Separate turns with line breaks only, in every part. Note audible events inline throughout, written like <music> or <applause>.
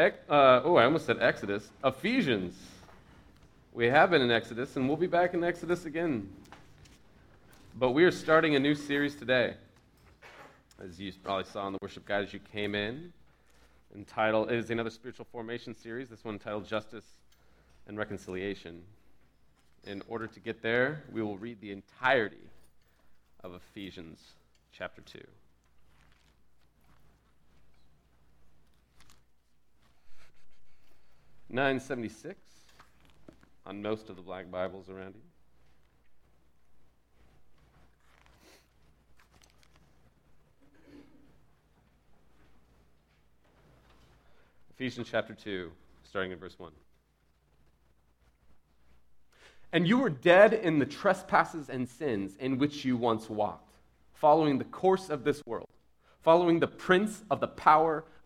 Uh, oh, I almost said Exodus. Ephesians. We have been in Exodus, and we'll be back in Exodus again. But we are starting a new series today. As you probably saw in the worship guide as you came in, entitled, it is another spiritual formation series, this one titled Justice and Reconciliation. In order to get there, we will read the entirety of Ephesians chapter 2. 976 on most of the black Bibles around you. Ephesians chapter 2, starting in verse 1. And you were dead in the trespasses and sins in which you once walked, following the course of this world, following the prince of the power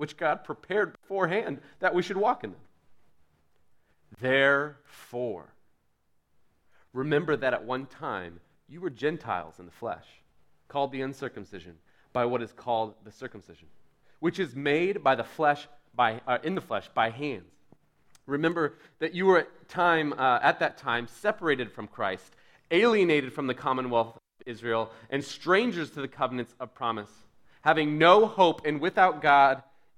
which God prepared beforehand that we should walk in them. Therefore, remember that at one time you were Gentiles in the flesh, called the uncircumcision by what is called the circumcision, which is made by the flesh by, uh, in the flesh by hands. Remember that you were at, time, uh, at that time separated from Christ, alienated from the commonwealth of Israel, and strangers to the covenants of promise, having no hope and without God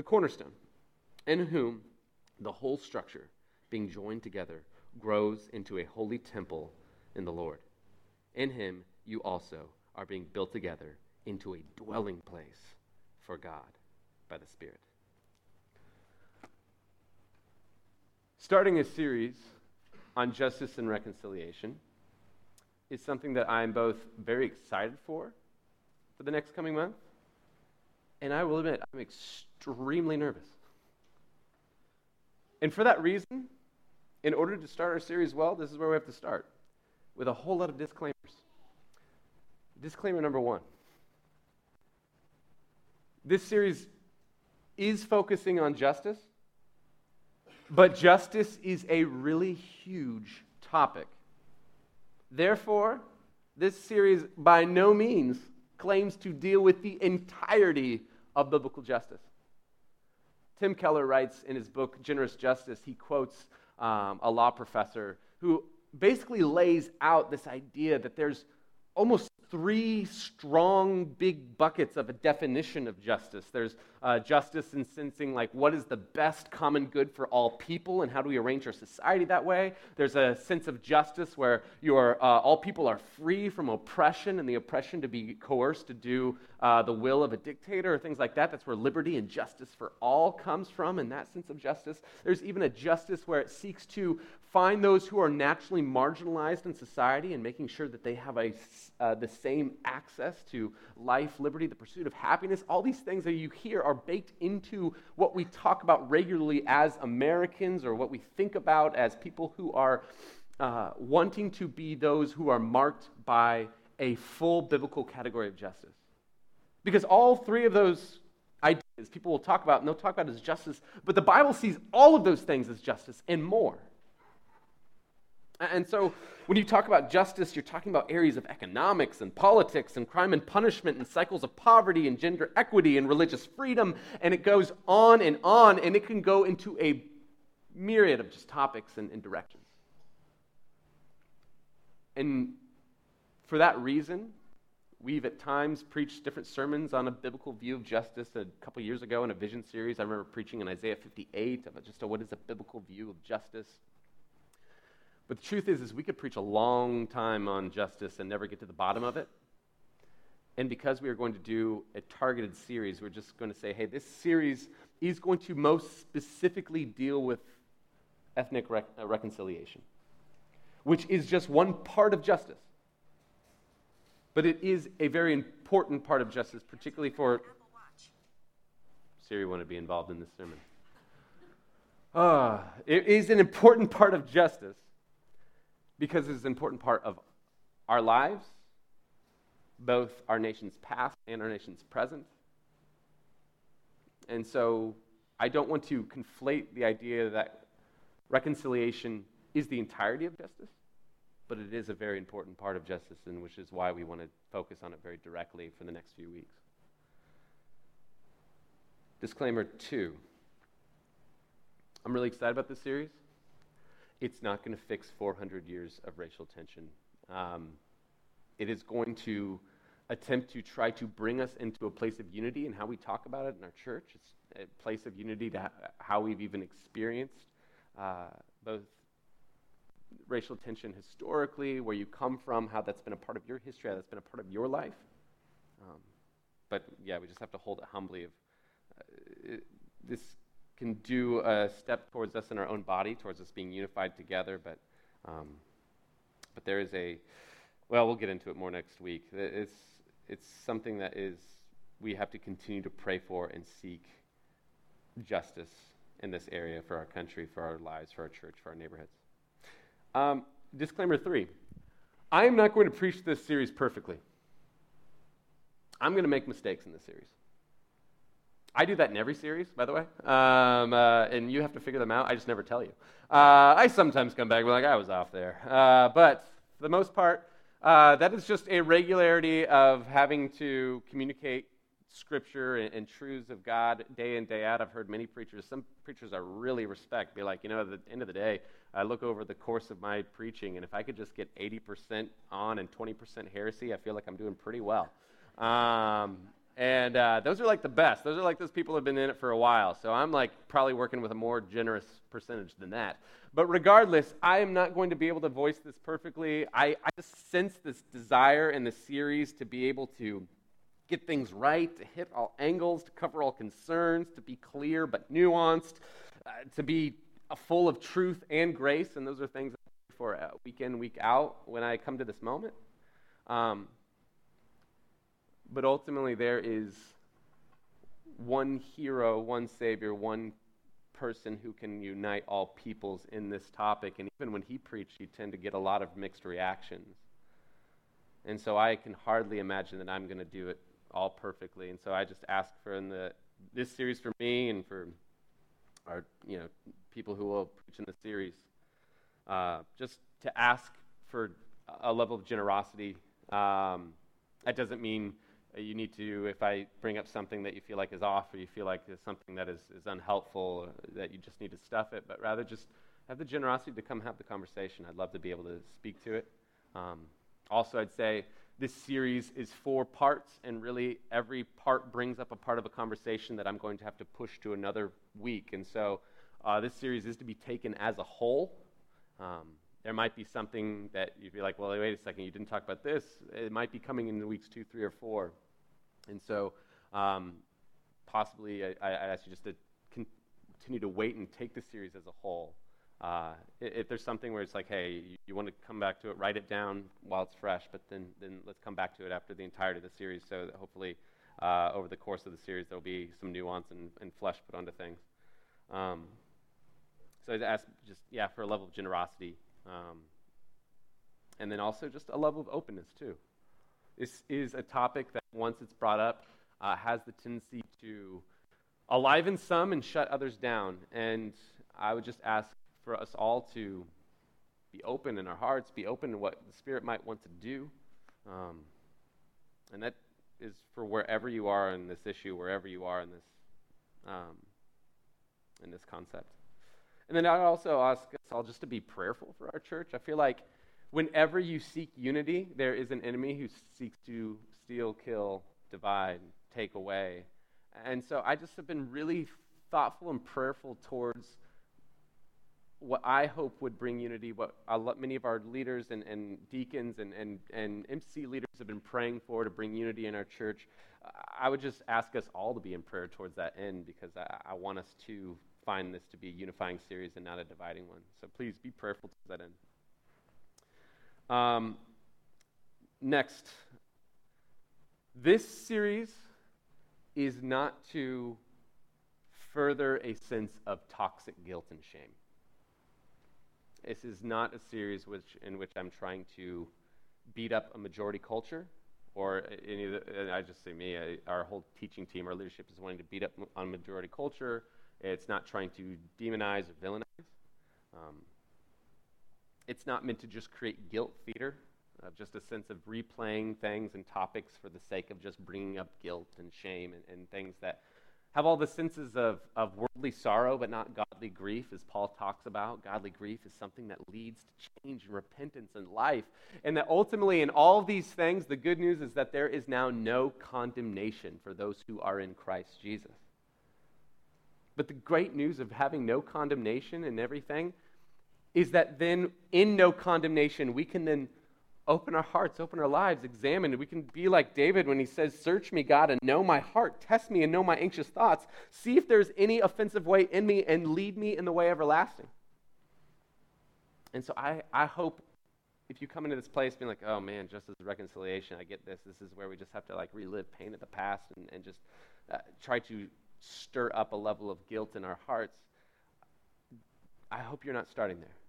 the cornerstone, in whom the whole structure, being joined together, grows into a holy temple in the Lord. In him you also are being built together into a dwelling place for God by the Spirit. Starting a series on justice and reconciliation is something that I'm both very excited for for the next coming month, and I will admit I'm extremely nervous. And for that reason, in order to start our series well, this is where we have to start with a whole lot of disclaimers. Disclaimer number one this series is focusing on justice, but justice is a really huge topic. Therefore, this series by no means claims to deal with the entirety of biblical justice. Tim Keller writes in his book, Generous Justice, he quotes um, a law professor who basically lays out this idea that there's almost three strong big buckets of a definition of justice. There's uh, justice in sensing like what is the best common good for all people and how do we arrange our society that way. There's a sense of justice where uh, all people are free from oppression and the oppression to be coerced to do uh, the will of a dictator or things like that. That's where liberty and justice for all comes from, in that sense of justice. There's even a justice where it seeks to find those who are naturally marginalized in society and making sure that they have a, uh, the same access to life, liberty, the pursuit of happiness. All these things that you hear are baked into what we talk about regularly as Americans or what we think about as people who are uh, wanting to be those who are marked by a full biblical category of justice. Because all three of those ideas people will talk about, and they'll talk about as justice, but the Bible sees all of those things as justice and more. And so when you talk about justice, you're talking about areas of economics and politics and crime and punishment and cycles of poverty and gender equity and religious freedom. And it goes on and on, and it can go into a myriad of just topics and, and directions. And for that reason, we've at times preached different sermons on a biblical view of justice. A couple years ago in a vision series, I remember preaching in Isaiah 58 about just a, what is a biblical view of justice. But the truth is, is we could preach a long time on justice and never get to the bottom of it. And because we are going to do a targeted series, we're just going to say, hey, this series is going to most specifically deal with ethnic rec- uh, reconciliation, which is just one part of justice. But it is a very important part of justice, particularly for. Siri want to be involved in this sermon. Uh, it is an important part of justice because it's an important part of our lives, both our nation's past and our nation's present. And so I don't want to conflate the idea that reconciliation is the entirety of justice, but it is a very important part of justice, and which is why we want to focus on it very directly for the next few weeks. Disclaimer two I'm really excited about this series it's not going to fix 400 years of racial tension. Um, it is going to attempt to try to bring us into a place of unity in how we talk about it in our church. It's a place of unity to how we've even experienced uh, both racial tension historically, where you come from, how that's been a part of your history, how that's been a part of your life. Um, but yeah, we just have to hold it humbly. Of uh, it, this can do a step towards us in our own body, towards us being unified together. But, um, but there is a, well, we'll get into it more next week. It's, it's something that is, we have to continue to pray for and seek justice in this area for our country, for our lives, for our church, for our neighborhoods. Um, disclaimer three I am not going to preach this series perfectly. I'm going to make mistakes in this series. I do that in every series, by the way, um, uh, and you have to figure them out. I just never tell you. Uh, I sometimes come back and be like, I was off there. Uh, but for the most part, uh, that is just a regularity of having to communicate scripture and, and, truths of God day in, day out. I've heard many preachers, some preachers I really respect, be like, you know, at the end of the day, I look over the course of my preaching, and if I could just get 80% on and 20% heresy, I feel like I'm doing pretty well. Um, and uh, those are like the best. Those are like those people have been in it for a while. So I'm like probably working with a more generous percentage than that. But regardless, I am not going to be able to voice this perfectly. I, I just sense this desire in the series to be able to get things right, to hit all angles, to cover all concerns, to be clear but nuanced, uh, to be full of truth and grace. And those are things for uh, week in, week out when I come to this moment. Um, but ultimately, there is one hero, one savior, one person who can unite all peoples in this topic. And even when he preached, you tend to get a lot of mixed reactions. And so I can hardly imagine that I'm going to do it all perfectly. And so I just ask for in the this series for me and for our you know people who will preach in the series, uh, just to ask for a level of generosity. Um, that doesn't mean you need to, if I bring up something that you feel like is off or you feel like is something that is, is unhelpful, that you just need to stuff it, but rather just have the generosity to come have the conversation. I'd love to be able to speak to it. Um, also, I'd say this series is four parts, and really every part brings up a part of a conversation that I'm going to have to push to another week. And so uh, this series is to be taken as a whole. Um, there might be something that you'd be like, well, wait a second, you didn't talk about this. It might be coming in the weeks two, three, or four. And so, um, possibly, I, I ask you just to continue to wait and take the series as a whole. Uh, if there's something where it's like, hey, you, you, want to come back to it, write it down while it's fresh, but then, then let's come back to it after the entirety of the series so that hopefully uh, over the course of the series there'll be some nuance and, and flesh put onto things. Um, so I'd ask just, yeah, for a level of generosity. Um, and then also just a level of openness, too. This is a topic that, once it's brought up, uh, has the tendency to aliven some and shut others down. And I would just ask for us all to be open in our hearts, be open to what the Spirit might want to do. Um, and that is for wherever you are in this issue, wherever you are in this, um, in this concept. And then I'd also ask us all just to be prayerful for our church. I feel like whenever you seek unity, there is an enemy who seeks to steal, kill, divide, take away. And so I just have been really thoughtful and prayerful towards what I hope would bring unity, what many of our leaders and, and deacons and, and, and MC leaders have been praying for to bring unity in our church. I would just ask us all to be in prayer towards that end because I, I want us to find this to be a unifying series and not a dividing one. So please be prayerful to that end. Um, next, this series is not to further a sense of toxic guilt and shame. This is not a series which, in which I'm trying to beat up a majority culture, or any of the, I just say me, I, our whole teaching team, our leadership is wanting to beat up on majority culture. It's not trying to demonize or villainize. Um, it's not meant to just create guilt theater, uh, just a sense of replaying things and topics for the sake of just bringing up guilt and shame and, and things that have all the senses of, of worldly sorrow but not godly grief, as Paul talks about. Godly grief is something that leads to change and repentance and life. And that ultimately, in all these things, the good news is that there is now no condemnation for those who are in Christ Jesus. But the great news of having no condemnation and everything is that then, in no condemnation, we can then open our hearts, open our lives, examine. We can be like David when he says, Search me, God, and know my heart. Test me and know my anxious thoughts. See if there's any offensive way in me and lead me in the way everlasting. And so I, I hope if you come into this place being like, oh man, just as reconciliation, I get this. This is where we just have to like relive pain of the past and, and just uh, try to stir up a level of guilt in our hearts. I hope you're not starting there.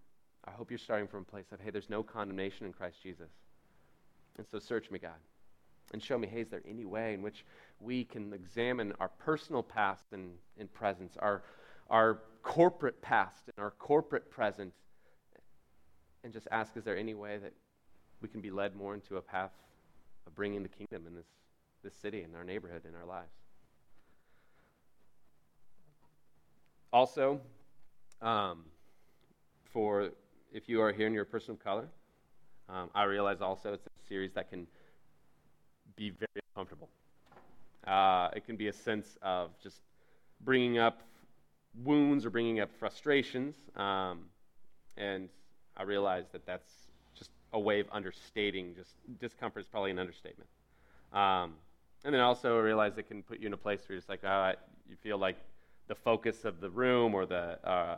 I hope you're starting from a place of, hey, there's no condemnation in Christ Jesus. And so search me, God, and show me, hey, is there any way in which we can examine our personal past and, and presence, our, our corporate past and our corporate present, and just ask, is there any way that we can be led more into a path of bringing the kingdom in this, this city, in our neighborhood, in our lives? Also, um, for if you are here and you're a person of color, um, I realize also it's a series that can be very uncomfortable. Uh, it can be a sense of just bringing up wounds or bringing up frustrations. Um, and I realize that that's just a way of understating. Just discomfort is probably an understatement. Um, and then also I realize it can put you in a place where you're just like, oh, you feel like the focus of the room or the uh,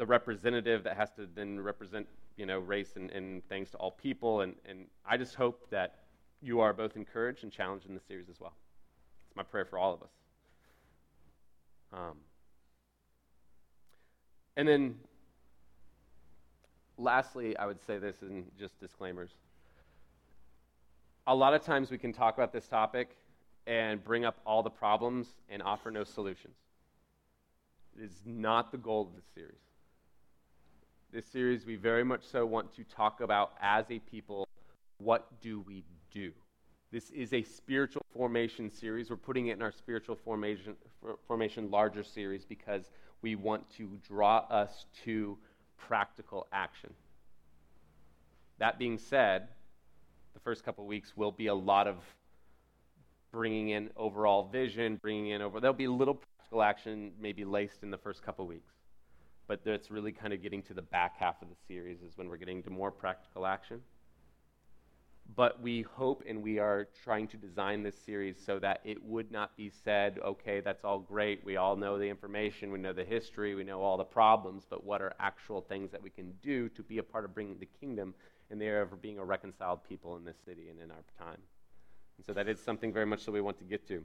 the representative that has to then represent you know race and, and things to all people. And, and i just hope that you are both encouraged and challenged in this series as well. It's my prayer for all of us. Um, and then lastly i would say this in just disclaimers. A lot of times we can talk about this topic and bring up all the problems and offer no solutions. It is not the goal of this series this series, we very much so want to talk about as a people what do we do? This is a spiritual formation series. We're putting it in our spiritual formation, formation larger series because we want to draw us to practical action. That being said, the first couple weeks will be a lot of bringing in overall vision, bringing in over. There'll be a little practical action maybe laced in the first couple weeks but that's really kind of getting to the back half of the series is when we're getting to more practical action. but we hope and we are trying to design this series so that it would not be said, okay, that's all great. We all know the information, we know the history, we know all the problems, but what are actual things that we can do to be a part of bringing the kingdom in the area of being a reconciled people in this city and in our time? And so that is something very much that we want to get to.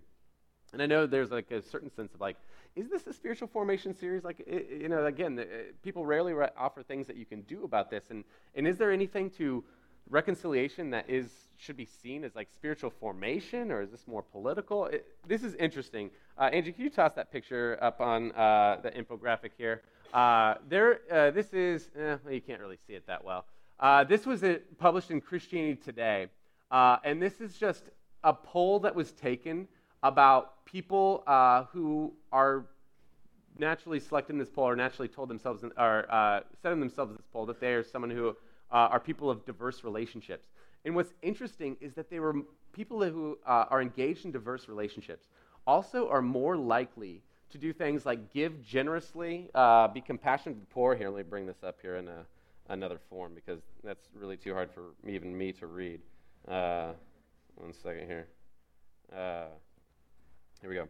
And I know there's like a certain sense of like, is this a spiritual formation series? Like, it, you know, again, people rarely offer things that you can do about this. And, and is there anything to reconciliation that is should be seen as like spiritual formation, or is this more political? It, this is interesting. Uh, Angie, can you toss that picture up on uh, the infographic here? Uh, there, uh, this is. Eh, well, you can't really see it that well. Uh, this was a, published in Christianity Today, uh, and this is just a poll that was taken about people who are naturally selected in this poll or naturally told themselves or uh, said in themselves this poll that they are someone who uh, are people of diverse relationships. And what's interesting is that they were people who uh, are engaged in diverse relationships also are more likely to do things like give generously, uh, be compassionate to the poor. Here, let me bring this up here in a, another form because that's really too hard for even me to read. Uh, one second here. Here we go.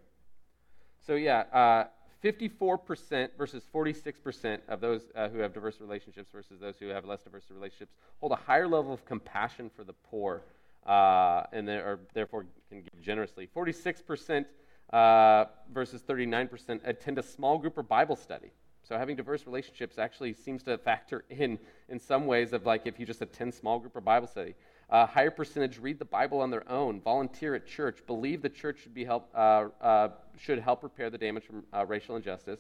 So, yeah, uh, 54% versus 46% of those uh, who have diverse relationships versus those who have less diverse relationships hold a higher level of compassion for the poor uh, and are, therefore can give generously. 46% uh, versus 39% attend a small group or Bible study. So having diverse relationships actually seems to factor in in some ways of like if you just attend small group or Bible study. A higher percentage read the Bible on their own, volunteer at church, believe the church should, be help, uh, uh, should help repair the damage from uh, racial injustice,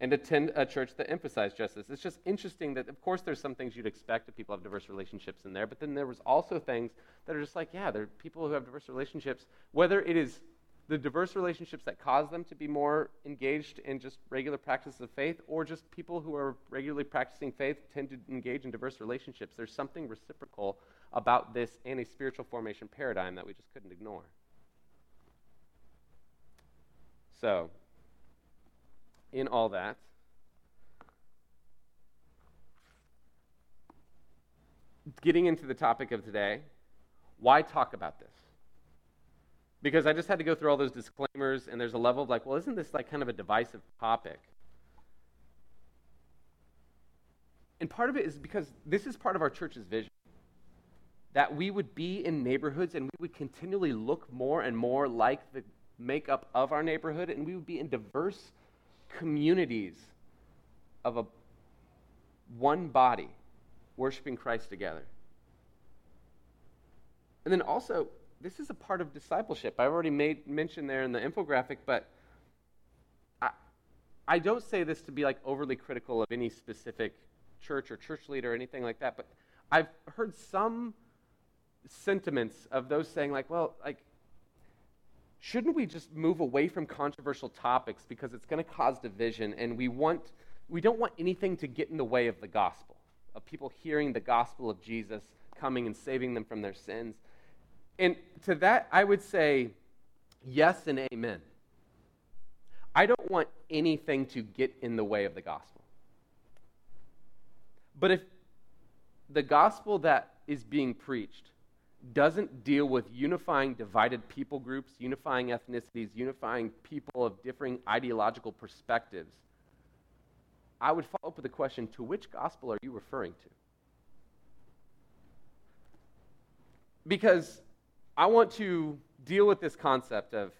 and attend a church that emphasized justice. It's just interesting that, of course, there's some things you'd expect if people have diverse relationships in there, but then there was also things that are just like, yeah, there are people who have diverse relationships, whether it is the diverse relationships that cause them to be more engaged in just regular practice of faith, or just people who are regularly practicing faith tend to engage in diverse relationships. There's something reciprocal about this in a spiritual formation paradigm that we just couldn't ignore. So, in all that, getting into the topic of today, why talk about this? Because I just had to go through all those disclaimers, and there's a level of like, well, isn't this like kind of a divisive topic? And part of it is because this is part of our church's vision that we would be in neighborhoods and we would continually look more and more like the makeup of our neighborhood, and we would be in diverse communities of a one body worshiping Christ together. And then also, this is a part of discipleship. I've already made mention there in the infographic, but I, I don't say this to be like overly critical of any specific church or church leader or anything like that, but I've heard some sentiments of those saying, like, well, like, shouldn't we just move away from controversial topics because it's going to cause division and we want we don't want anything to get in the way of the gospel of people hearing the gospel of jesus coming and saving them from their sins? And to that i would say yes and amen. I don't want anything to get in the way of the gospel. But if the gospel that is being preached doesn't deal with unifying divided people groups, unifying ethnicities, unifying people of differing ideological perspectives, I would follow up with the question to which gospel are you referring to? Because I want to deal with this concept of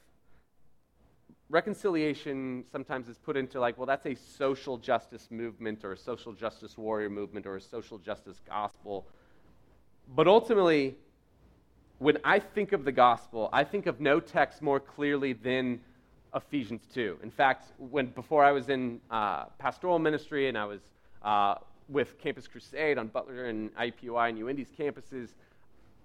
reconciliation sometimes is put into like, well, that's a social justice movement or a social justice warrior movement or a social justice gospel. But ultimately, when I think of the gospel, I think of no text more clearly than Ephesians 2. In fact, when before I was in uh, pastoral ministry and I was uh, with Campus Crusade on Butler and IUPUI and UIndy's campuses,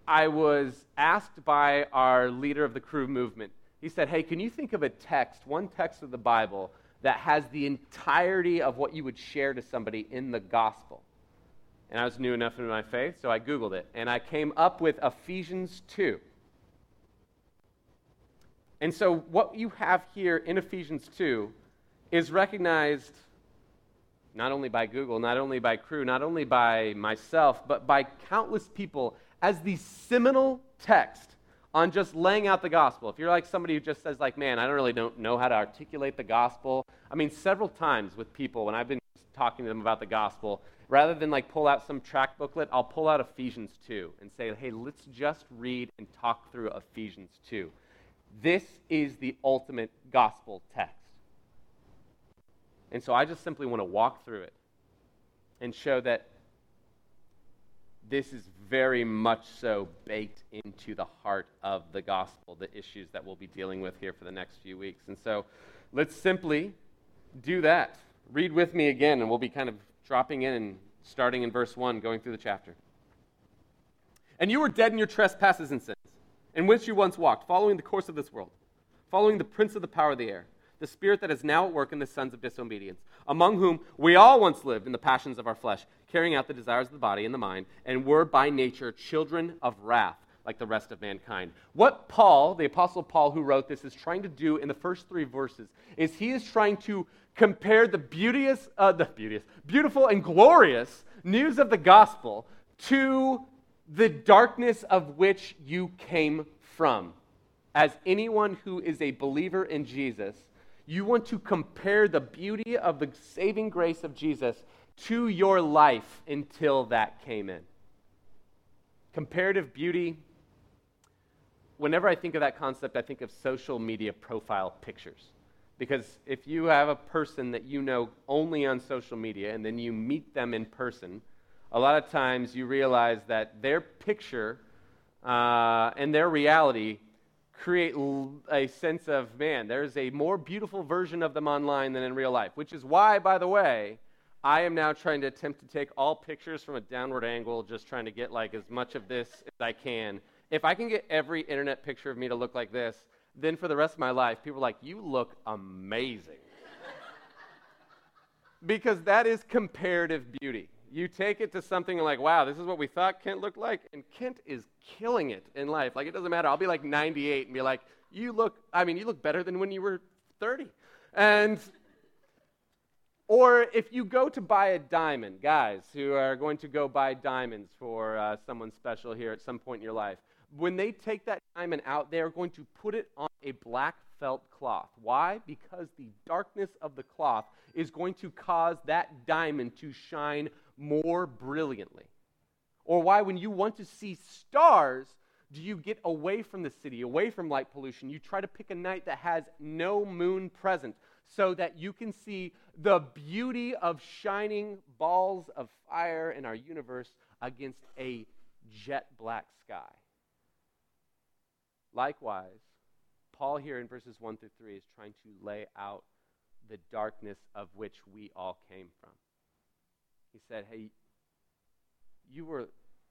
I was asked by our leader of the Cru movement. He said, Hey, can you think of a text, one text of the Bible, that has the entirety of what you would share to somebody in the gospel? And I was new enough in my faith, so I Googled it. And I came up with Ephesians 2. And so, what you have here in Ephesians 2 is recognized not only by Google, not only by Cru, not only by myself, but by countless people as the seminal text on just laying out the gospel. If you're like somebody who just says, like, man, I don't really don't know how to articulate the gospel. I mean, several times with people when I've been talking to them about the gospel, rather than like pull out some tract booklet, I'll pull out Ephesians 2 and say, hey, let's just read and talk through Ephesians 2. This is the ultimate gospel text. And so I just simply want to walk through it and show that this is very much so baked into the heart of the gospel, the issues that we'll be dealing with here for the next few weeks. And so let's simply do that. Read with me again, and we'll be kind of dropping in and starting in verse 1, going through the chapter. And you were dead in your trespasses and sins, in which you once walked, following the course of this world, following the prince of the power of the air the spirit that is now at work in the sons of disobedience, among whom we all once lived in the passions of our flesh, carrying out the desires of the body and the mind, and were by nature children of wrath, like the rest of mankind. What Paul, the Apostle Paul who wrote this, is trying to do in the first three verses is he is trying to compare the beauteous, uh, the beauteous, beautiful and glorious news of the gospel to the darkness of which you came from. As anyone who is a believer in Jesus, you want to compare the beauty of the saving grace of Jesus to your life until that came in. Comparative beauty, whenever I think of that concept, I think of social media profile pictures. Because if you have a person that you know only on social media and then you meet them in person, a lot of times you realize that their picture uh, and their reality create a sense of, man, there's a more beautiful version of them online than in real life, which is why, by the way, I am now trying to attempt to take all pictures from a downward angle, just trying to get like as much of this as I can. If I can get every internet picture of me to look like this, then for the rest of my life, people are like, you look amazing. <laughs> because that is comparative beauty. You take it to something like, wow, this is what we thought Kent looked like, and Kent is killing it in life. Like, it doesn't matter. I'll be like 98 and be like, you look, I mean, you look better than when you were 30. And, or if you go to buy a diamond, guys who are going to go buy diamonds for uh, someone special here at some point in your life, when they take that diamond out, they're going to put it on a black felt cloth. Why? Because the darkness of the cloth is going to cause that diamond to shine more brilliantly. Or why, when you want to see stars, do you get away from the city, away from light pollution? You try to pick a night that has no moon present so that you can see the beauty of shining balls of fire in our universe against a jet black sky. Likewise, Paul here in verses 1 through 3 is trying to lay out the darkness of which we all came from. He said, Hey, you were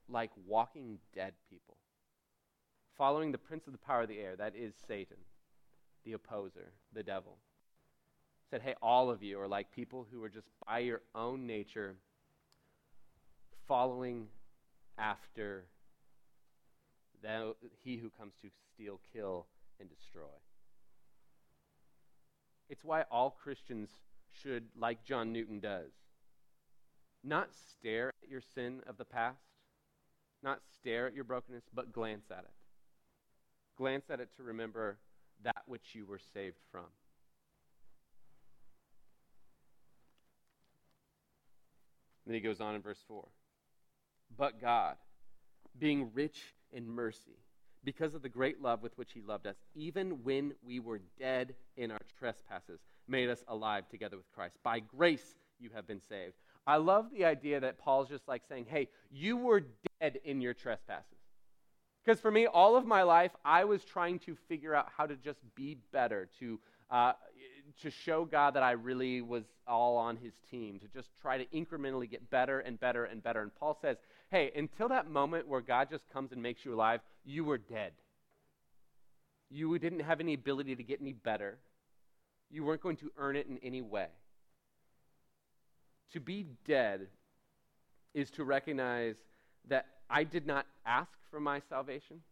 like walking dead people, following the prince of the power of the air, that is Satan, the opposer, the devil. Said, hey, all of you are like people who are just by your own nature following after the, he who comes to steal, kill, and destroy. It's why all Christians should, like John Newton does, not stare at your sin of the past, not stare at your brokenness, but glance at it. Glance at it to remember that which you were saved from. Then he goes on in verse 4. But God, being rich in mercy, because of the great love with which he loved us, even when we were dead in our trespasses, made us alive together with Christ. By grace you have been saved I love the idea that Paul's just like saying, hey, you were dead in your trespasses. Because for me, all of my life, I was trying to figure out how to just be better, to, uh, to show God that I really was all on his team, to just try to incrementally get better and better and better. And Paul says, hey, until that moment where God just comes and makes you alive, you were dead. You didn't have any ability to get any better. You weren't going to earn it in any way. To be dead is to recognize that I did not ask for my salvation.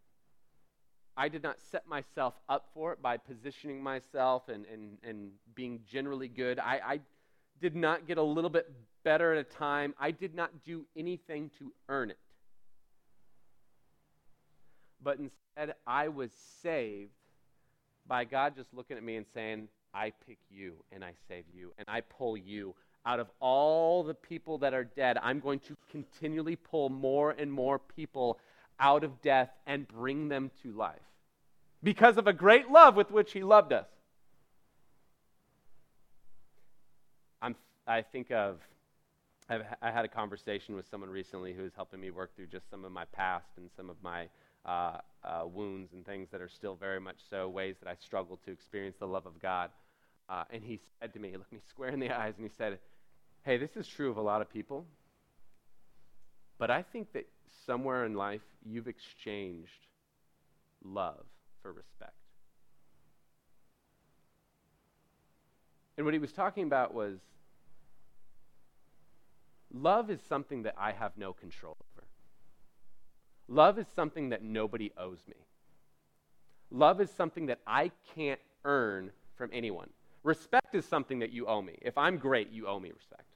I did not set myself up for it by positioning myself and, and, and being generally good. I, I did not get a little bit better at a time. I did not do anything to earn it. but instead I was saved by God just looking at me and saying, I pick you and I save you and I pull you. Out of all the people that are dead, I'm going to continually pull more and more people out of death and bring them to life because of a great love with which He loved us. I'm, I think of, I've, I had a conversation with someone recently who was helping me work through just some of my past and some of my uh, uh, wounds and things that are still very much so ways that I struggle to experience the love of God. Uh, and he said to me, he looked me square in the <laughs> eyes, and he said, Hey, this is true of a lot of people, but I think that somewhere in life you've exchanged love for respect. And what he was talking about was love is something that I have no control over. Love is something that nobody owes me. Love is something that I can't earn from anyone. Respect is something that you owe me. If I'm great, you owe me respect.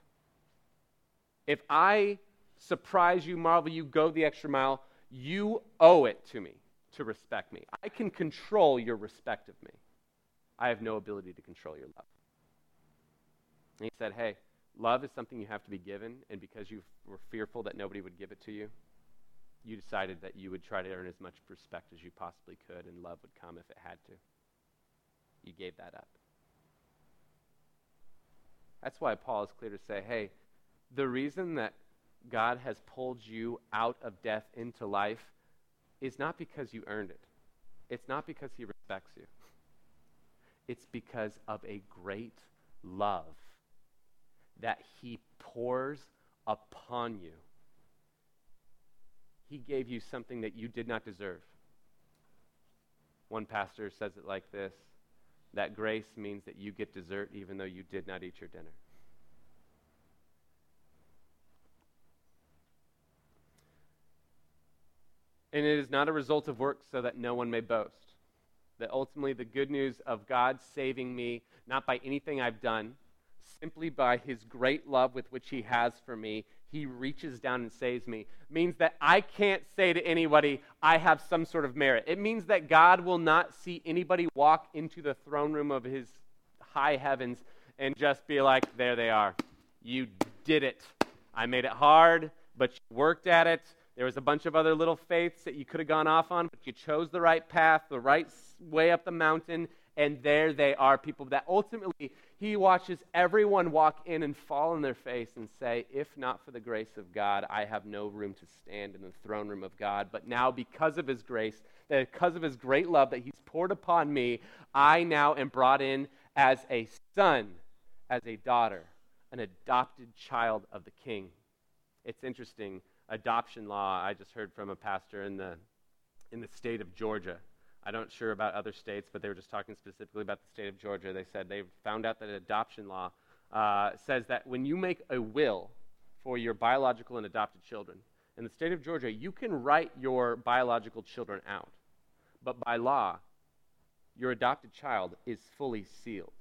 If I surprise you, marvel you, go the extra mile, you owe it to me to respect me. I can control your respect of me. I have no ability to control your love. And he said, Hey, love is something you have to be given, and because you were fearful that nobody would give it to you, you decided that you would try to earn as much respect as you possibly could, and love would come if it had to. You gave that up. That's why Paul is clear to say, hey, the reason that God has pulled you out of death into life is not because you earned it. It's not because he respects you. It's because of a great love that he pours upon you. He gave you something that you did not deserve. One pastor says it like this that grace means that you get dessert even though you did not eat your dinner. And it is not a result of works so that no one may boast. That ultimately the good news of God saving me, not by anything I've done, simply by his great love with which he has for me, he reaches down and saves me, means that I can't say to anybody, I have some sort of merit. It means that God will not see anybody walk into the throne room of his high heavens and just be like, there they are. You did it. I made it hard, but you worked at it. There was a bunch of other little faiths that you could have gone off on, but you chose the right path, the right way up the mountain, and there they are, people that ultimately he watches everyone walk in and fall on their face and say, If not for the grace of God, I have no room to stand in the throne room of God. But now, because of his grace, because of his great love that he's poured upon me, I now am brought in as a son, as a daughter, an adopted child of the king. It's interesting. Adoption law, I just heard from a pastor in the, in the state of Georgia I don't sure about other states, but they were just talking specifically about the state of Georgia. They said they found out that an adoption law uh, says that when you make a will for your biological and adopted children, in the state of Georgia, you can write your biological children out. But by law, your adopted child is fully sealed,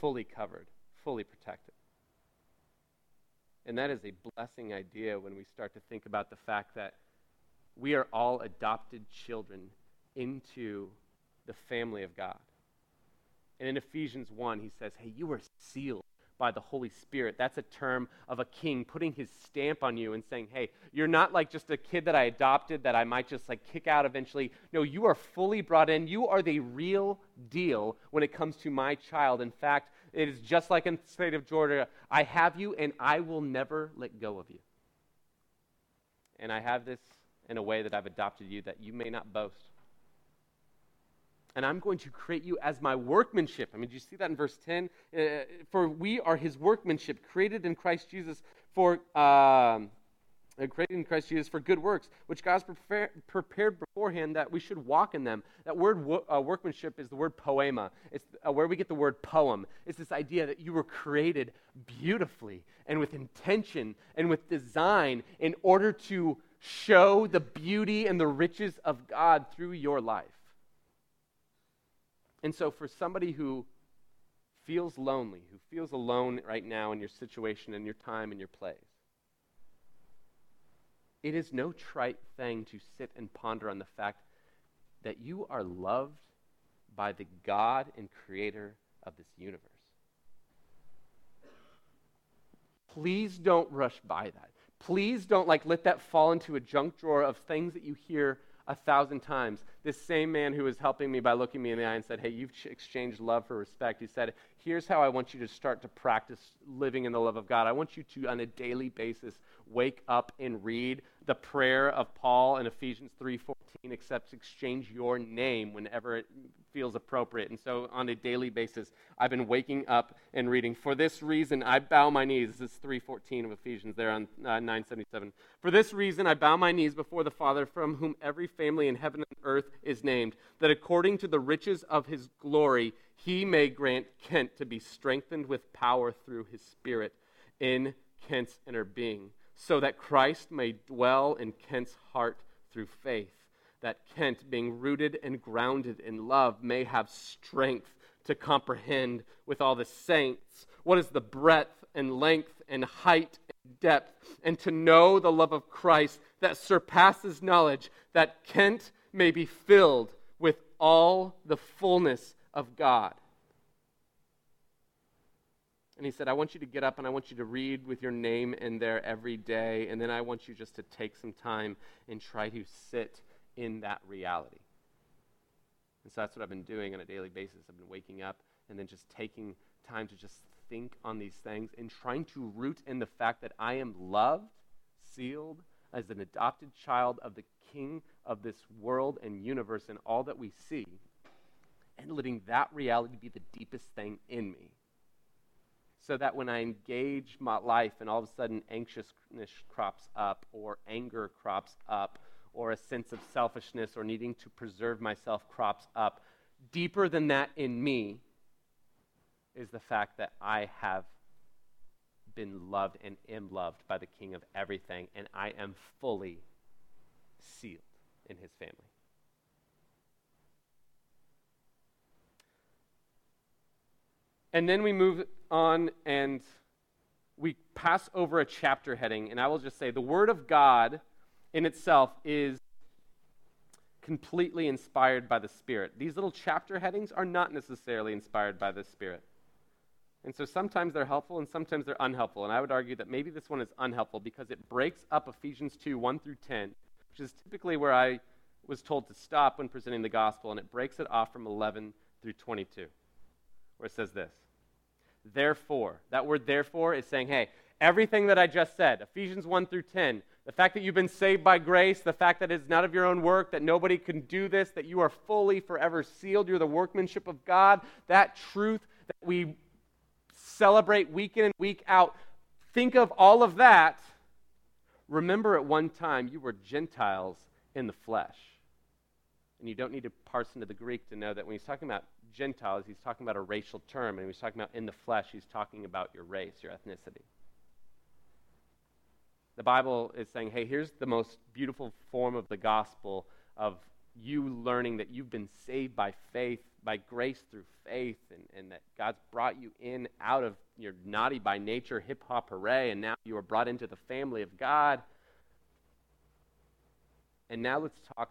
fully covered, fully protected. And that is a blessing idea when we start to think about the fact that we are all adopted children into the family of God. And in Ephesians 1, he says, Hey, you are sealed by the Holy Spirit. That's a term of a king putting his stamp on you and saying, Hey, you're not like just a kid that I adopted that I might just like kick out eventually. No, you are fully brought in. You are the real deal when it comes to my child. In fact, it is just like in the state of Georgia I have you and I will never let go of you. And I have this in a way that I've adopted you that you may not boast and I'm going to create you as my workmanship. I mean, do you see that in verse 10? Uh, for we are his workmanship, created in Christ Jesus for. Um, uh, created in Christ Jesus for good works, which God's prepare, prepared beforehand that we should walk in them. That word wo- uh, workmanship is the word poema. It's uh, where we get the word poem. It's this idea that you were created beautifully and with intention and with design in order to show the beauty and the riches of God through your life. And so, for somebody who feels lonely, who feels alone right now in your situation, and your time, and your place, it is no trite thing to sit and ponder on the fact that you are loved by the God and creator of this universe. Please don't rush by that. Please don't like let that fall into a junk drawer of things that you hear a thousand times. This same man who was helping me by looking me in the eye and said, Hey, you've exchanged love for respect. He said, Here's how I want you to start to practice living in the love of God. I want you to, on a daily basis, wake up and read the prayer of Paul in Ephesians 3:14 except exchange your name whenever it feels appropriate. And so on a daily basis, I've been waking up and reading. For this reason, I bow my knees. This is 3:14 of Ephesians there on uh, 977. For this reason, I bow my knees before the Father from whom every family in heaven and earth is named, that according to the riches of his glory, he may grant Kent to be strengthened with power through his spirit in Kent's inner being so that Christ may dwell in Kent's heart through faith, that Kent, being rooted and grounded in love, may have strength to comprehend with all the saints what is the breadth and length and height and depth, and to know the love of Christ that surpasses knowledge, that Kent may be filled with all the fullness of God. And he said, I want you to get up and I want you to read with your name in there every day. And then I want you just to take some time and try to sit in that reality. And so that's what I've been doing on a daily basis. I've been waking up and then just taking time to just think on these things and trying to root in the fact that I am loved, sealed as an adopted child of the King of this world and universe and all that we see, and letting that reality be the deepest thing in me so that when I engage my life and all of a sudden anxiousness crops up, or anger crops up, or a sense of selfishness or needing to preserve myself crops up, deeper than that in me is the fact that I have been loved and am loved by the King of everything, and I am fully sealed in his family. And then we move on and we pass over a chapter heading, and I will just say the Word of God in itself is completely inspired by the Spirit. These little chapter headings are not necessarily inspired by the Spirit. And so sometimes they're helpful and sometimes they're unhelpful. And I would argue that maybe this one is unhelpful because it breaks up Ephesians 2 1 through 10, which is typically where I was told to stop when presenting the gospel, and it breaks it off from 11 through 22, where it says this therefore. That word therefore is saying, hey, everything that I just said, Ephesians 1 through 10, the fact that you've been saved by grace, the fact that it's not of your own work, that nobody can do this, that you are fully forever sealed, you're the workmanship of God, that truth that we celebrate week in and week out. Think of all of that. Remember, at one time, you were Gentiles in the flesh. And you don't need to parse into the Greek to know that when he's talking about Gentiles, he's talking about a racial term. And when he's talking about in the flesh, he's talking about your race, your ethnicity. The Bible is saying, hey, here's the most beautiful form of the gospel of you learning that you've been saved by faith, by grace through faith, and, and that God's brought you in out of your naughty by nature, hip hop hooray, and now you are brought into the family of God. And now let's talk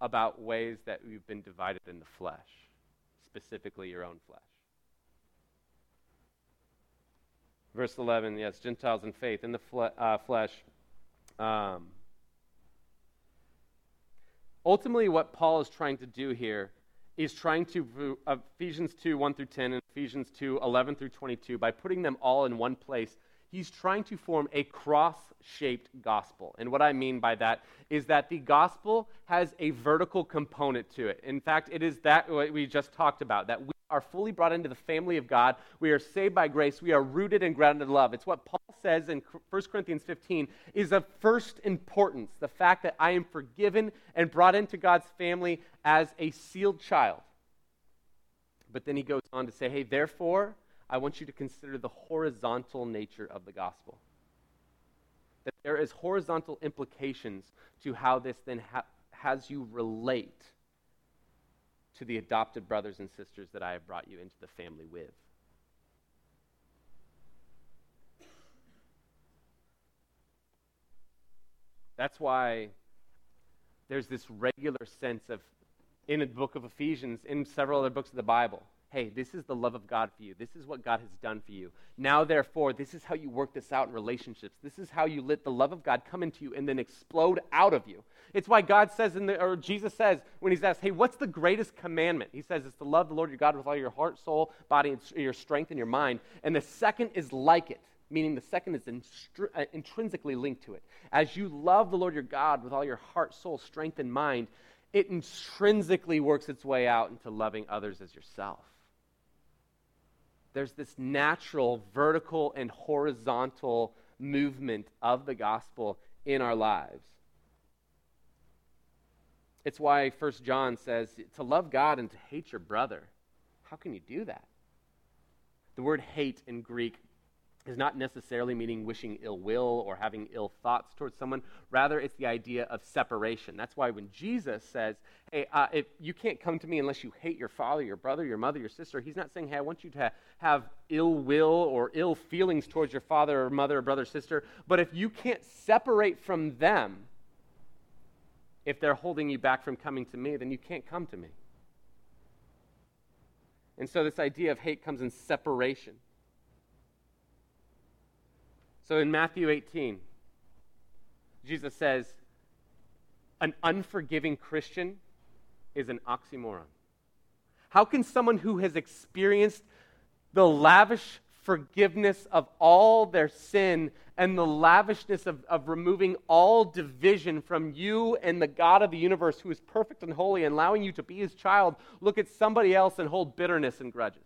about ways that we've been divided in the flesh, specifically your own flesh. Verse 11, yes, Gentiles in faith, in the fle- uh, flesh. Um, ultimately, what Paul is trying to do here is trying to, Ephesians 2, 1 through 10, and Ephesians 2, 11 through 22, by putting them all in one place, he's trying to form a cross shaped gospel. And what I mean by that is that the gospel has a vertical component to it. In fact, it is that what we just talked about that we are fully brought into the family of God. We are saved by grace. We are rooted and grounded in love. It's what Paul says in 1 Corinthians 15 is of first importance the fact that I am forgiven and brought into God's family as a sealed child. But then he goes on to say, hey, therefore, I want you to consider the horizontal nature of the gospel. That there is horizontal implications to how this then ha- has you relate to the adopted brothers and sisters that I have brought you into the family with. That's why there's this regular sense of, in the book of Ephesians, in several other books of the Bible, hey, this is the love of God for you. This is what God has done for you. Now, therefore, this is how you work this out in relationships. This is how you let the love of God come into you and then explode out of you. It's why God says, in the, or Jesus says, when he's asked, hey, what's the greatest commandment? He says, it's to love the Lord your God with all your heart, soul, body, and your strength, and your mind. And the second is like it meaning the second is uh, intrinsically linked to it. As you love the Lord your God with all your heart, soul, strength, and mind, it intrinsically works its way out into loving others as yourself there's this natural vertical and horizontal movement of the gospel in our lives. It's why 1 John says to love God and to hate your brother. How can you do that? The word hate in Greek is not necessarily meaning wishing ill will or having ill thoughts towards someone. Rather, it's the idea of separation. That's why when Jesus says, Hey, uh, if you can't come to me unless you hate your father, your brother, your mother, your sister, he's not saying, Hey, I want you to have ill will or ill feelings towards your father or mother or brother or sister. But if you can't separate from them, if they're holding you back from coming to me, then you can't come to me. And so this idea of hate comes in separation. So in Matthew 18, Jesus says, an unforgiving Christian is an oxymoron. How can someone who has experienced the lavish forgiveness of all their sin and the lavishness of, of removing all division from you and the God of the universe, who is perfect and holy, and allowing you to be his child, look at somebody else and hold bitterness and grudges?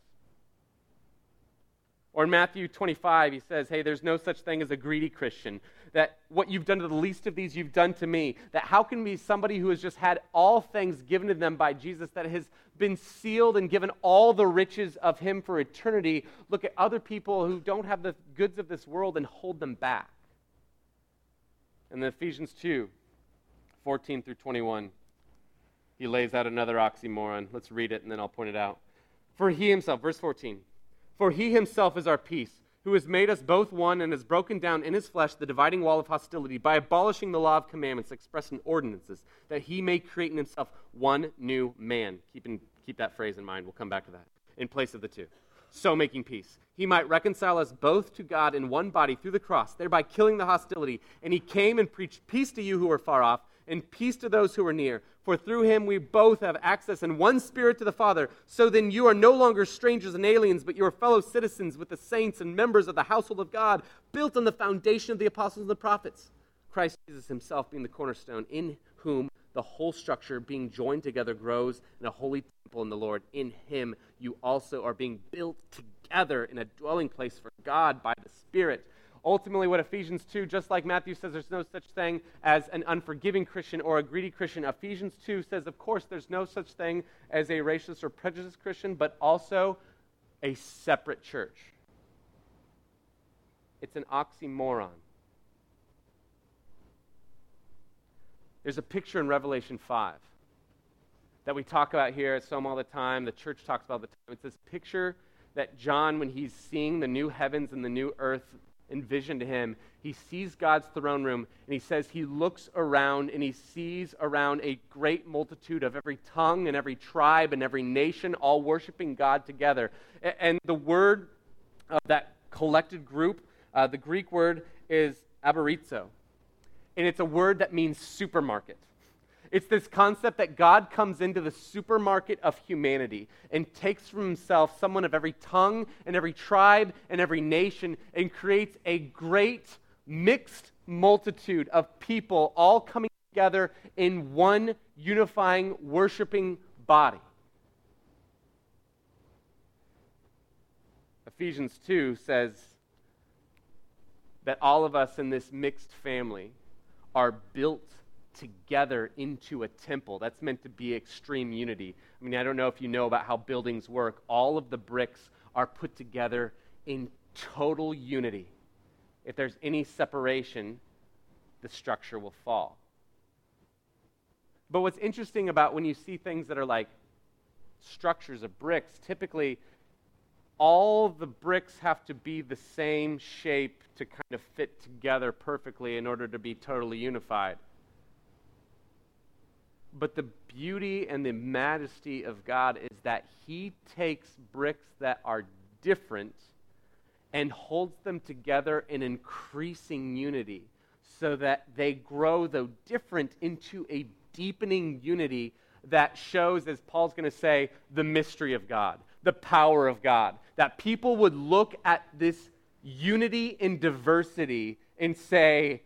Or in Matthew 25, he says, Hey, there's no such thing as a greedy Christian. That what you've done to the least of these, you've done to me. That how can be somebody who has just had all things given to them by Jesus, that has been sealed and given all the riches of him for eternity, look at other people who don't have the goods of this world and hold them back? And then Ephesians 2 14 through 21, he lays out another oxymoron. Let's read it and then I'll point it out. For he himself, verse 14, for he himself is our peace, who has made us both one and has broken down in his flesh the dividing wall of hostility by abolishing the law of commandments expressed in ordinances, that he may create in himself one new man. Keep, in, keep that phrase in mind. We'll come back to that. In place of the two. So making peace. He might reconcile us both to God in one body through the cross, thereby killing the hostility. And he came and preached peace to you who are far off and peace to those who are near. For through him we both have access in one spirit to the Father. So then you are no longer strangers and aliens, but you are fellow citizens with the saints and members of the household of God, built on the foundation of the apostles and the prophets. Christ Jesus himself being the cornerstone, in whom the whole structure, being joined together, grows in a holy temple in the Lord. In him you also are being built together in a dwelling place for God by the Spirit. Ultimately, what Ephesians 2, just like Matthew says there's no such thing as an unforgiving Christian or a greedy Christian, Ephesians 2 says, of course, there's no such thing as a racist or prejudiced Christian, but also a separate church. It's an oxymoron. There's a picture in Revelation 5 that we talk about here at SOM all the time. The church talks about the time. It's this picture that John, when he's seeing the new heavens and the new earth envisioned to him, he sees God's throne room and he says he looks around and he sees around a great multitude of every tongue and every tribe and every nation all worshiping God together. And the word of that collected group, uh, the Greek word is aborizo. And it's a word that means supermarket. It's this concept that God comes into the supermarket of humanity and takes from himself someone of every tongue and every tribe and every nation and creates a great mixed multitude of people all coming together in one unifying, worshiping body. Ephesians 2 says that all of us in this mixed family are built together into a temple. That's meant to be extreme unity. I mean, I don't know if you know about how buildings work. All of the bricks are put together in total unity. If there's any separation, the structure will fall. But what's interesting about when you see things that are like structures of bricks, typically all the bricks have to be the same shape to kind of fit together perfectly in order to be totally unified. But the beauty and the majesty of God is that He takes bricks that are different and holds them together in increasing unity so that they grow, though different, into a deepening unity that shows, as Paul's going to say, the mystery of God, the power of God. That people would look at this unity in diversity and say,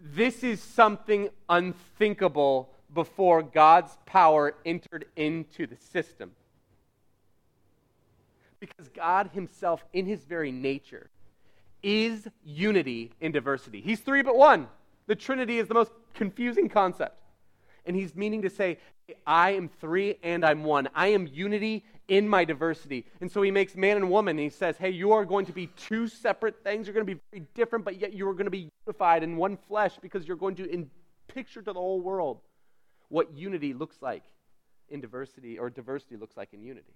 this is something unthinkable before God's power entered into the system. Because God Himself, in His very nature, is unity in diversity. He's three but one. The Trinity is the most confusing concept. And He's meaning to say, I am three and I'm one. I am unity in my diversity. And so he makes man and woman, and he says, Hey, you are going to be two separate things. You're going to be very different, but yet you are going to be unified in one flesh because you're going to in, picture to the whole world what unity looks like in diversity, or diversity looks like in unity.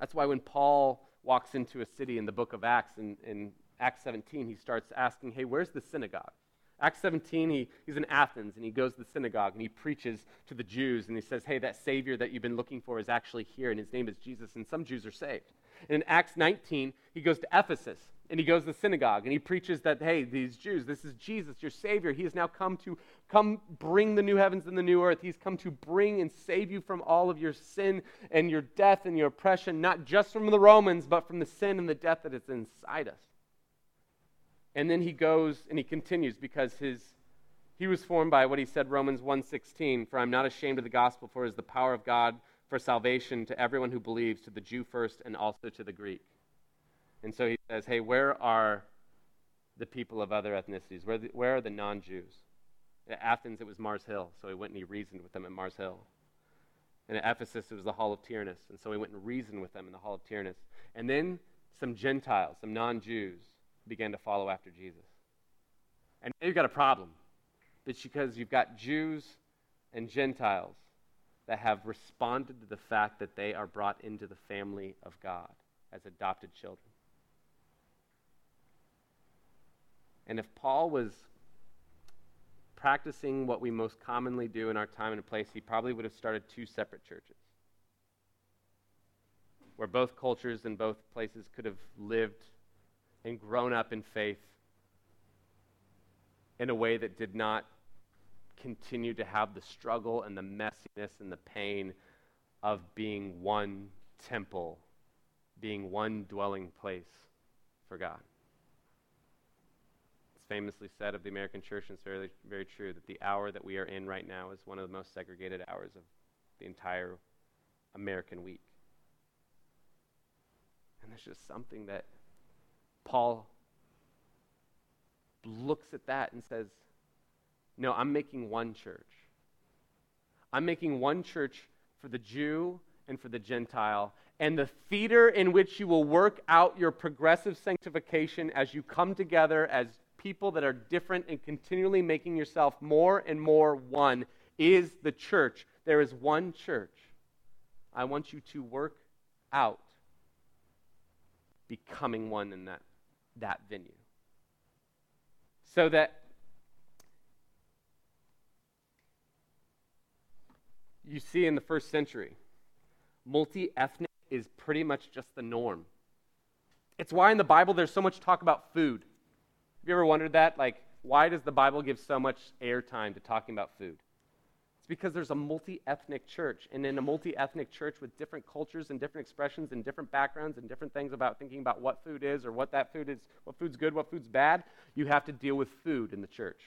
That's why when Paul walks into a city in the book of Acts, in, in Acts 17, he starts asking, Hey, where's the synagogue? Acts 17, he, he's in Athens and he goes to the synagogue and he preaches to the Jews and he says, Hey, that Savior that you've been looking for is actually here and his name is Jesus. And some Jews are saved. And in Acts 19, he goes to Ephesus and he goes to the synagogue and he preaches that, Hey, these Jews, this is Jesus, your Savior. He has now come to come bring the new heavens and the new earth. He's come to bring and save you from all of your sin and your death and your oppression, not just from the Romans, but from the sin and the death that is inside us. And then he goes and he continues because his he was formed by what he said Romans 1:16 for I'm not ashamed of the gospel for it is the power of God for salvation to everyone who believes to the Jew first and also to the Greek. And so he says, "Hey, where are the people of other ethnicities? Where, the, where are the non-Jews?" At Athens it was Mars Hill, so he went and he reasoned with them at Mars Hill. And at Ephesus it was the Hall of Tyrannus, and so he went and reasoned with them in the Hall of Tyrannus. And then some Gentiles, some non-Jews began to follow after Jesus. And now you've got a problem. It's because you've got Jews and Gentiles that have responded to the fact that they are brought into the family of God as adopted children. And if Paul was practicing what we most commonly do in our time and place, he probably would have started two separate churches where both cultures and both places could have lived and grown up in faith in a way that did not continue to have the struggle and the messiness and the pain of being one temple, being one dwelling place for God. It's famously said of the American church, and it's very, very true, that the hour that we are in right now is one of the most segregated hours of the entire American week. And there's just something that Paul looks at that and says, No, I'm making one church. I'm making one church for the Jew and for the Gentile, and the theater in which you will work out your progressive sanctification as you come together as people that are different and continually making yourself more and more one is the church. There is one church. I want you to work out becoming one in that that venue. So that you see in the first century, multi ethnic is pretty much just the norm. It's why in the Bible there's so much talk about food. Have you ever wondered that? Like, why does the Bible give so much airtime to talking about food? It's because there's a multi ethnic church. And in a multi ethnic church with different cultures and different expressions and different backgrounds and different things about thinking about what food is or what that food is, what food's good, what food's bad, you have to deal with food in the church.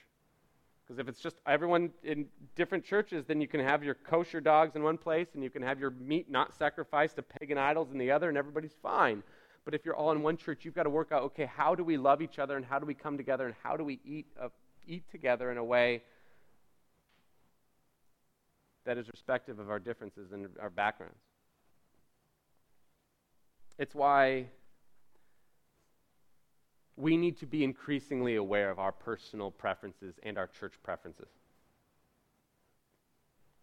Because if it's just everyone in different churches, then you can have your kosher dogs in one place and you can have your meat not sacrificed to pagan idols in the other, and everybody's fine. But if you're all in one church, you've got to work out okay, how do we love each other and how do we come together and how do we eat, uh, eat together in a way that is respective of our differences and our backgrounds. It's why we need to be increasingly aware of our personal preferences and our church preferences.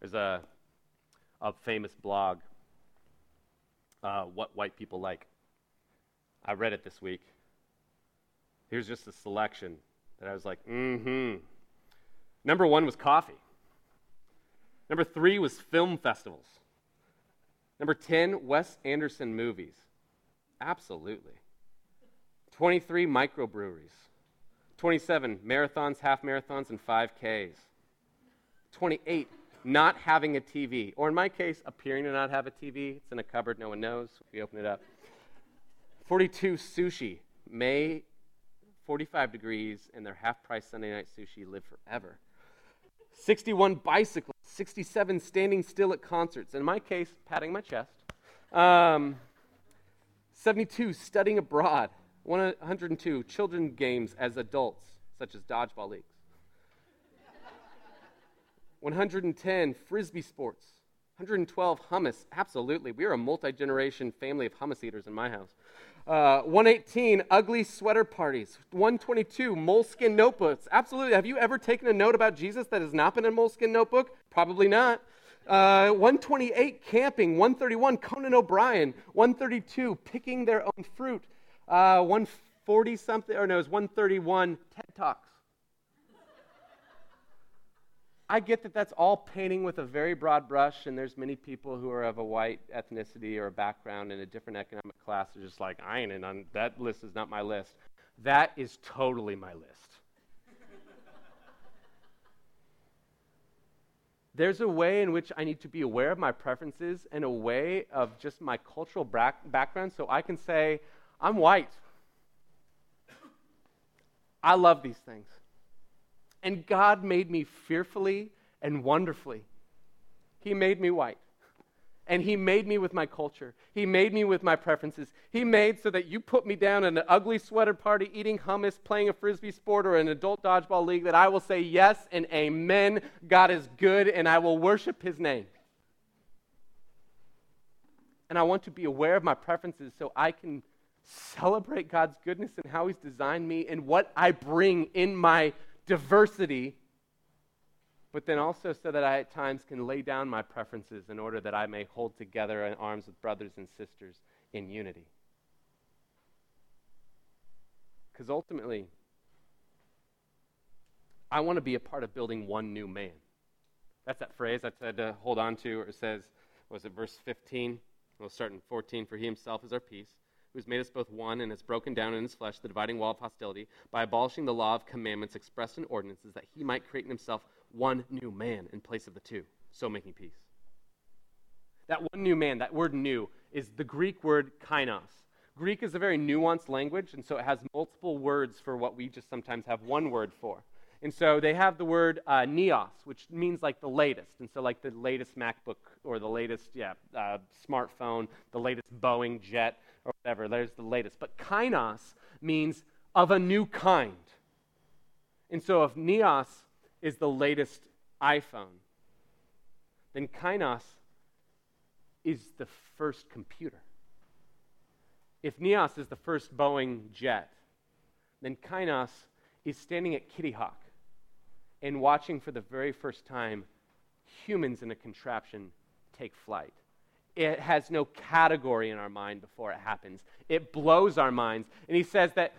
There's a, a famous blog, uh, What White People Like. I read it this week. Here's just a selection that I was like, mm hmm. Number one was coffee. Number three was film festivals. Number 10, Wes Anderson movies. Absolutely. 23, microbreweries. 27, marathons, half marathons, and 5Ks. 28, not having a TV. Or in my case, appearing to not have a TV. It's in a cupboard, no one knows. We open it up. 42, sushi. May 45 degrees, and their half price Sunday night sushi live forever. 61 bicycles, 67 standing still at concerts. In my case, patting my chest. Um, 72 studying abroad. 102 children games as adults, such as dodgeball leagues. 110 frisbee sports. 112 hummus. Absolutely. We are a multi generation family of hummus eaters in my house. Uh, 118, ugly sweater parties. 122, moleskin notebooks. Absolutely. Have you ever taken a note about Jesus that has not been in a moleskin notebook? Probably not. Uh, 128, camping. 131, Conan O'Brien. 132, picking their own fruit. Uh, 140 something, or no, it was 131, TED Talks. I get that that's all painting with a very broad brush, and there's many people who are of a white ethnicity or a background in a different economic class are just like, I ain't in that list is not my list. That is totally my list. <laughs> there's a way in which I need to be aware of my preferences and a way of just my cultural back- background so I can say, I'm white. <coughs> I love these things. And God made me fearfully and wonderfully. He made me white. And He made me with my culture. He made me with my preferences. He made so that you put me down in an ugly sweater party, eating hummus, playing a frisbee sport, or an adult dodgeball league, that I will say yes and amen. God is good, and I will worship His name. And I want to be aware of my preferences so I can celebrate God's goodness and how He's designed me and what I bring in my diversity, but then also so that I at times can lay down my preferences in order that I may hold together in arms with brothers and sisters in unity. Because ultimately, I want to be a part of building one new man. That's that phrase I said to hold on to, or it says, was it verse 15? We'll start in 14. For he himself is our peace who has made us both one and has broken down in his flesh the dividing wall of hostility by abolishing the law of commandments expressed in ordinances that he might create in himself one new man in place of the two, so making peace. That one new man, that word new, is the Greek word kainos. Greek is a very nuanced language, and so it has multiple words for what we just sometimes have one word for. And so they have the word uh, neos, which means like the latest. And so, like the latest MacBook or the latest, yeah, uh, smartphone, the latest Boeing jet or whatever. There's the latest. But kainos means of a new kind. And so if neos is the latest iPhone, then kainos is the first computer. If neos is the first Boeing jet, then kainos is standing at Kitty Hawk and watching for the very first time humans in a contraption take flight it has no category in our mind before it happens. It blows our minds. And he says that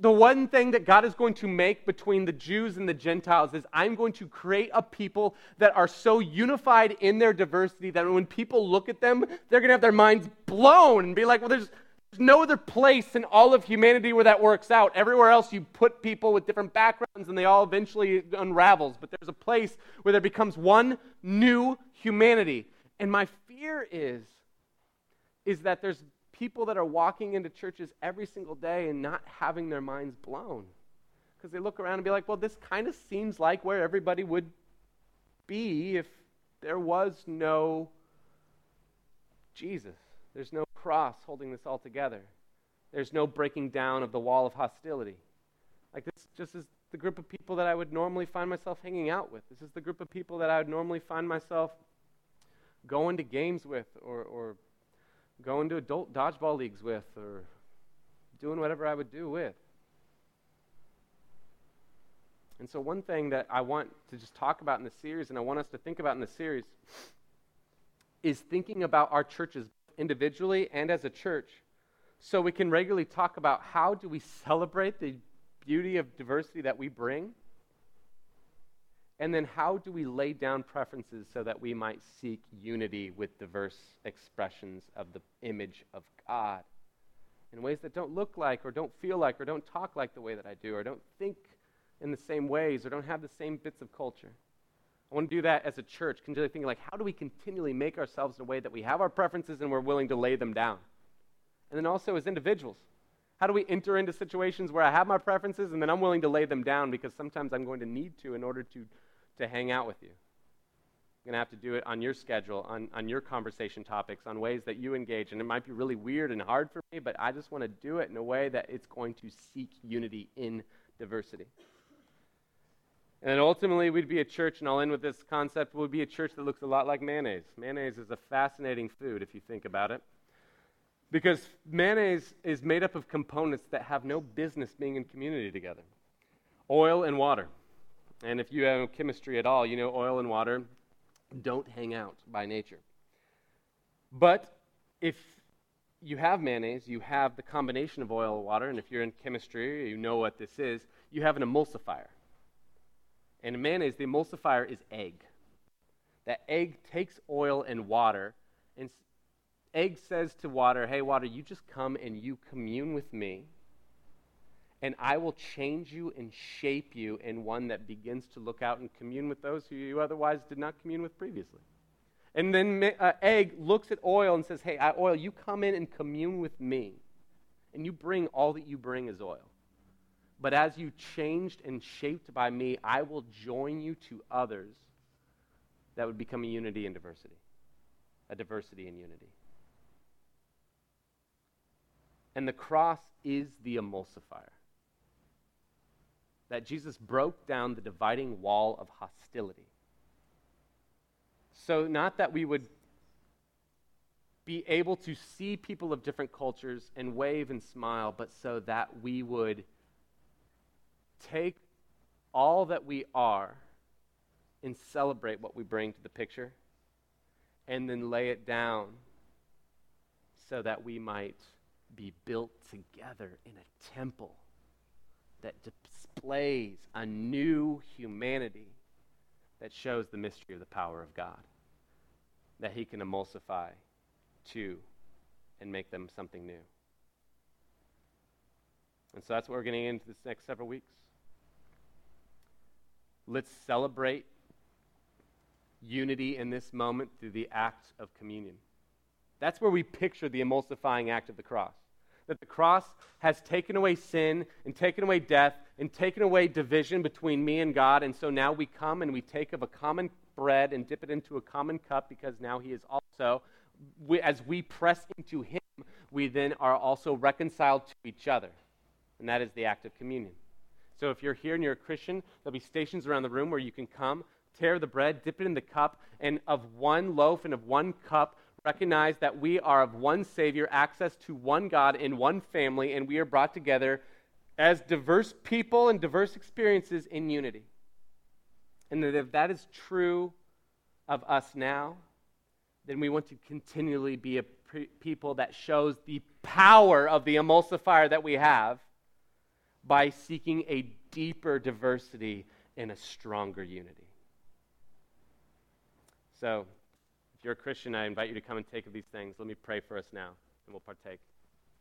the one thing that God is going to make between the Jews and the Gentiles is I'm going to create a people that are so unified in their diversity that when people look at them, they're going to have their minds blown and be like, well, there's, there's no other place in all of humanity where that works out. Everywhere else, you put people with different backgrounds and they all eventually unravels. But there's a place where there becomes one new humanity. And my fear is is that there's people that are walking into churches every single day and not having their minds blown because they look around and be like, well, this kind of seems like where everybody would be if there was no Jesus. There's no cross holding this all together. There's no breaking down of the wall of hostility. Like this just is the group of people that I would normally find myself hanging out with. This is the group of people that I would normally find myself going to games with or, or going to adult dodgeball leagues with or doing whatever I would do with. And so, one thing that I want to just talk about in the series, and I want us to think about in the series, is thinking about our churches individually and as a church so we can regularly talk about how do we celebrate the beauty of diversity that we bring And then how do we lay down preferences so that we might seek unity with diverse expressions of the image of God in ways that don't look like or don't feel like or don't talk like the way that I do or don't think in the same ways or don't have the same bits of culture? I want to do that as a church, continually thinking like, how do we continually make ourselves in a way that we have our preferences and we're willing to lay them down? And then also as individuals, how do we enter into situations where I have my preferences and then I'm willing to lay them down because sometimes I'm going to need to in order to, to hang out with you? You're going to have to do it on your schedule, on, on your conversation topics, on ways that you engage. And it might be really weird and hard for me, but I just want to do it in a way that it's going to seek unity in diversity. And ultimately, we'd be a church, and I'll end with this concept, would be a church that looks a lot like mayonnaise. Mayonnaise is a fascinating food if you think about it. Because mayonnaise is made up of components that have no business being in community together oil and water. And if you have chemistry at all, you know oil and water don't hang out by nature. But if you have mayonnaise, you have the combination of oil and water, and if you're in chemistry, you know what this is, you have an emulsifier. And in mayonnaise, the emulsifier is egg. That egg takes oil and water, and egg says to water, Hey, water, you just come and you commune with me, and I will change you and shape you in one that begins to look out and commune with those who you otherwise did not commune with previously. And then uh, egg looks at oil and says, Hey, oil, you come in and commune with me, and you bring all that you bring as oil. But as you changed and shaped by me, I will join you to others that would become a unity and diversity, a diversity and unity. And the cross is the emulsifier. That Jesus broke down the dividing wall of hostility. So, not that we would be able to see people of different cultures and wave and smile, but so that we would take all that we are and celebrate what we bring to the picture and then lay it down so that we might be built together in a temple that displays a new humanity that shows the mystery of the power of God, that He can emulsify two and make them something new. And so that's what we're getting into this next several weeks. Let's celebrate unity in this moment through the act of communion. That's where we picture the emulsifying act of the cross. That the cross has taken away sin and taken away death and taken away division between me and God. And so now we come and we take of a common bread and dip it into a common cup because now He is also, we, as we press into Him, we then are also reconciled to each other. And that is the act of communion. So if you're here and you're a Christian, there'll be stations around the room where you can come, tear the bread, dip it in the cup, and of one loaf and of one cup, recognize that we are of one Savior, access to one God in one family, and we are brought together as diverse people and diverse experiences in unity. And that if that is true of us now, then we want to continually be a pre- people that shows the power of the emulsifier that we have by seeking a deeper diversity and a stronger unity. So, you're a Christian, I invite you to come and take of these things. Let me pray for us now, and we'll partake.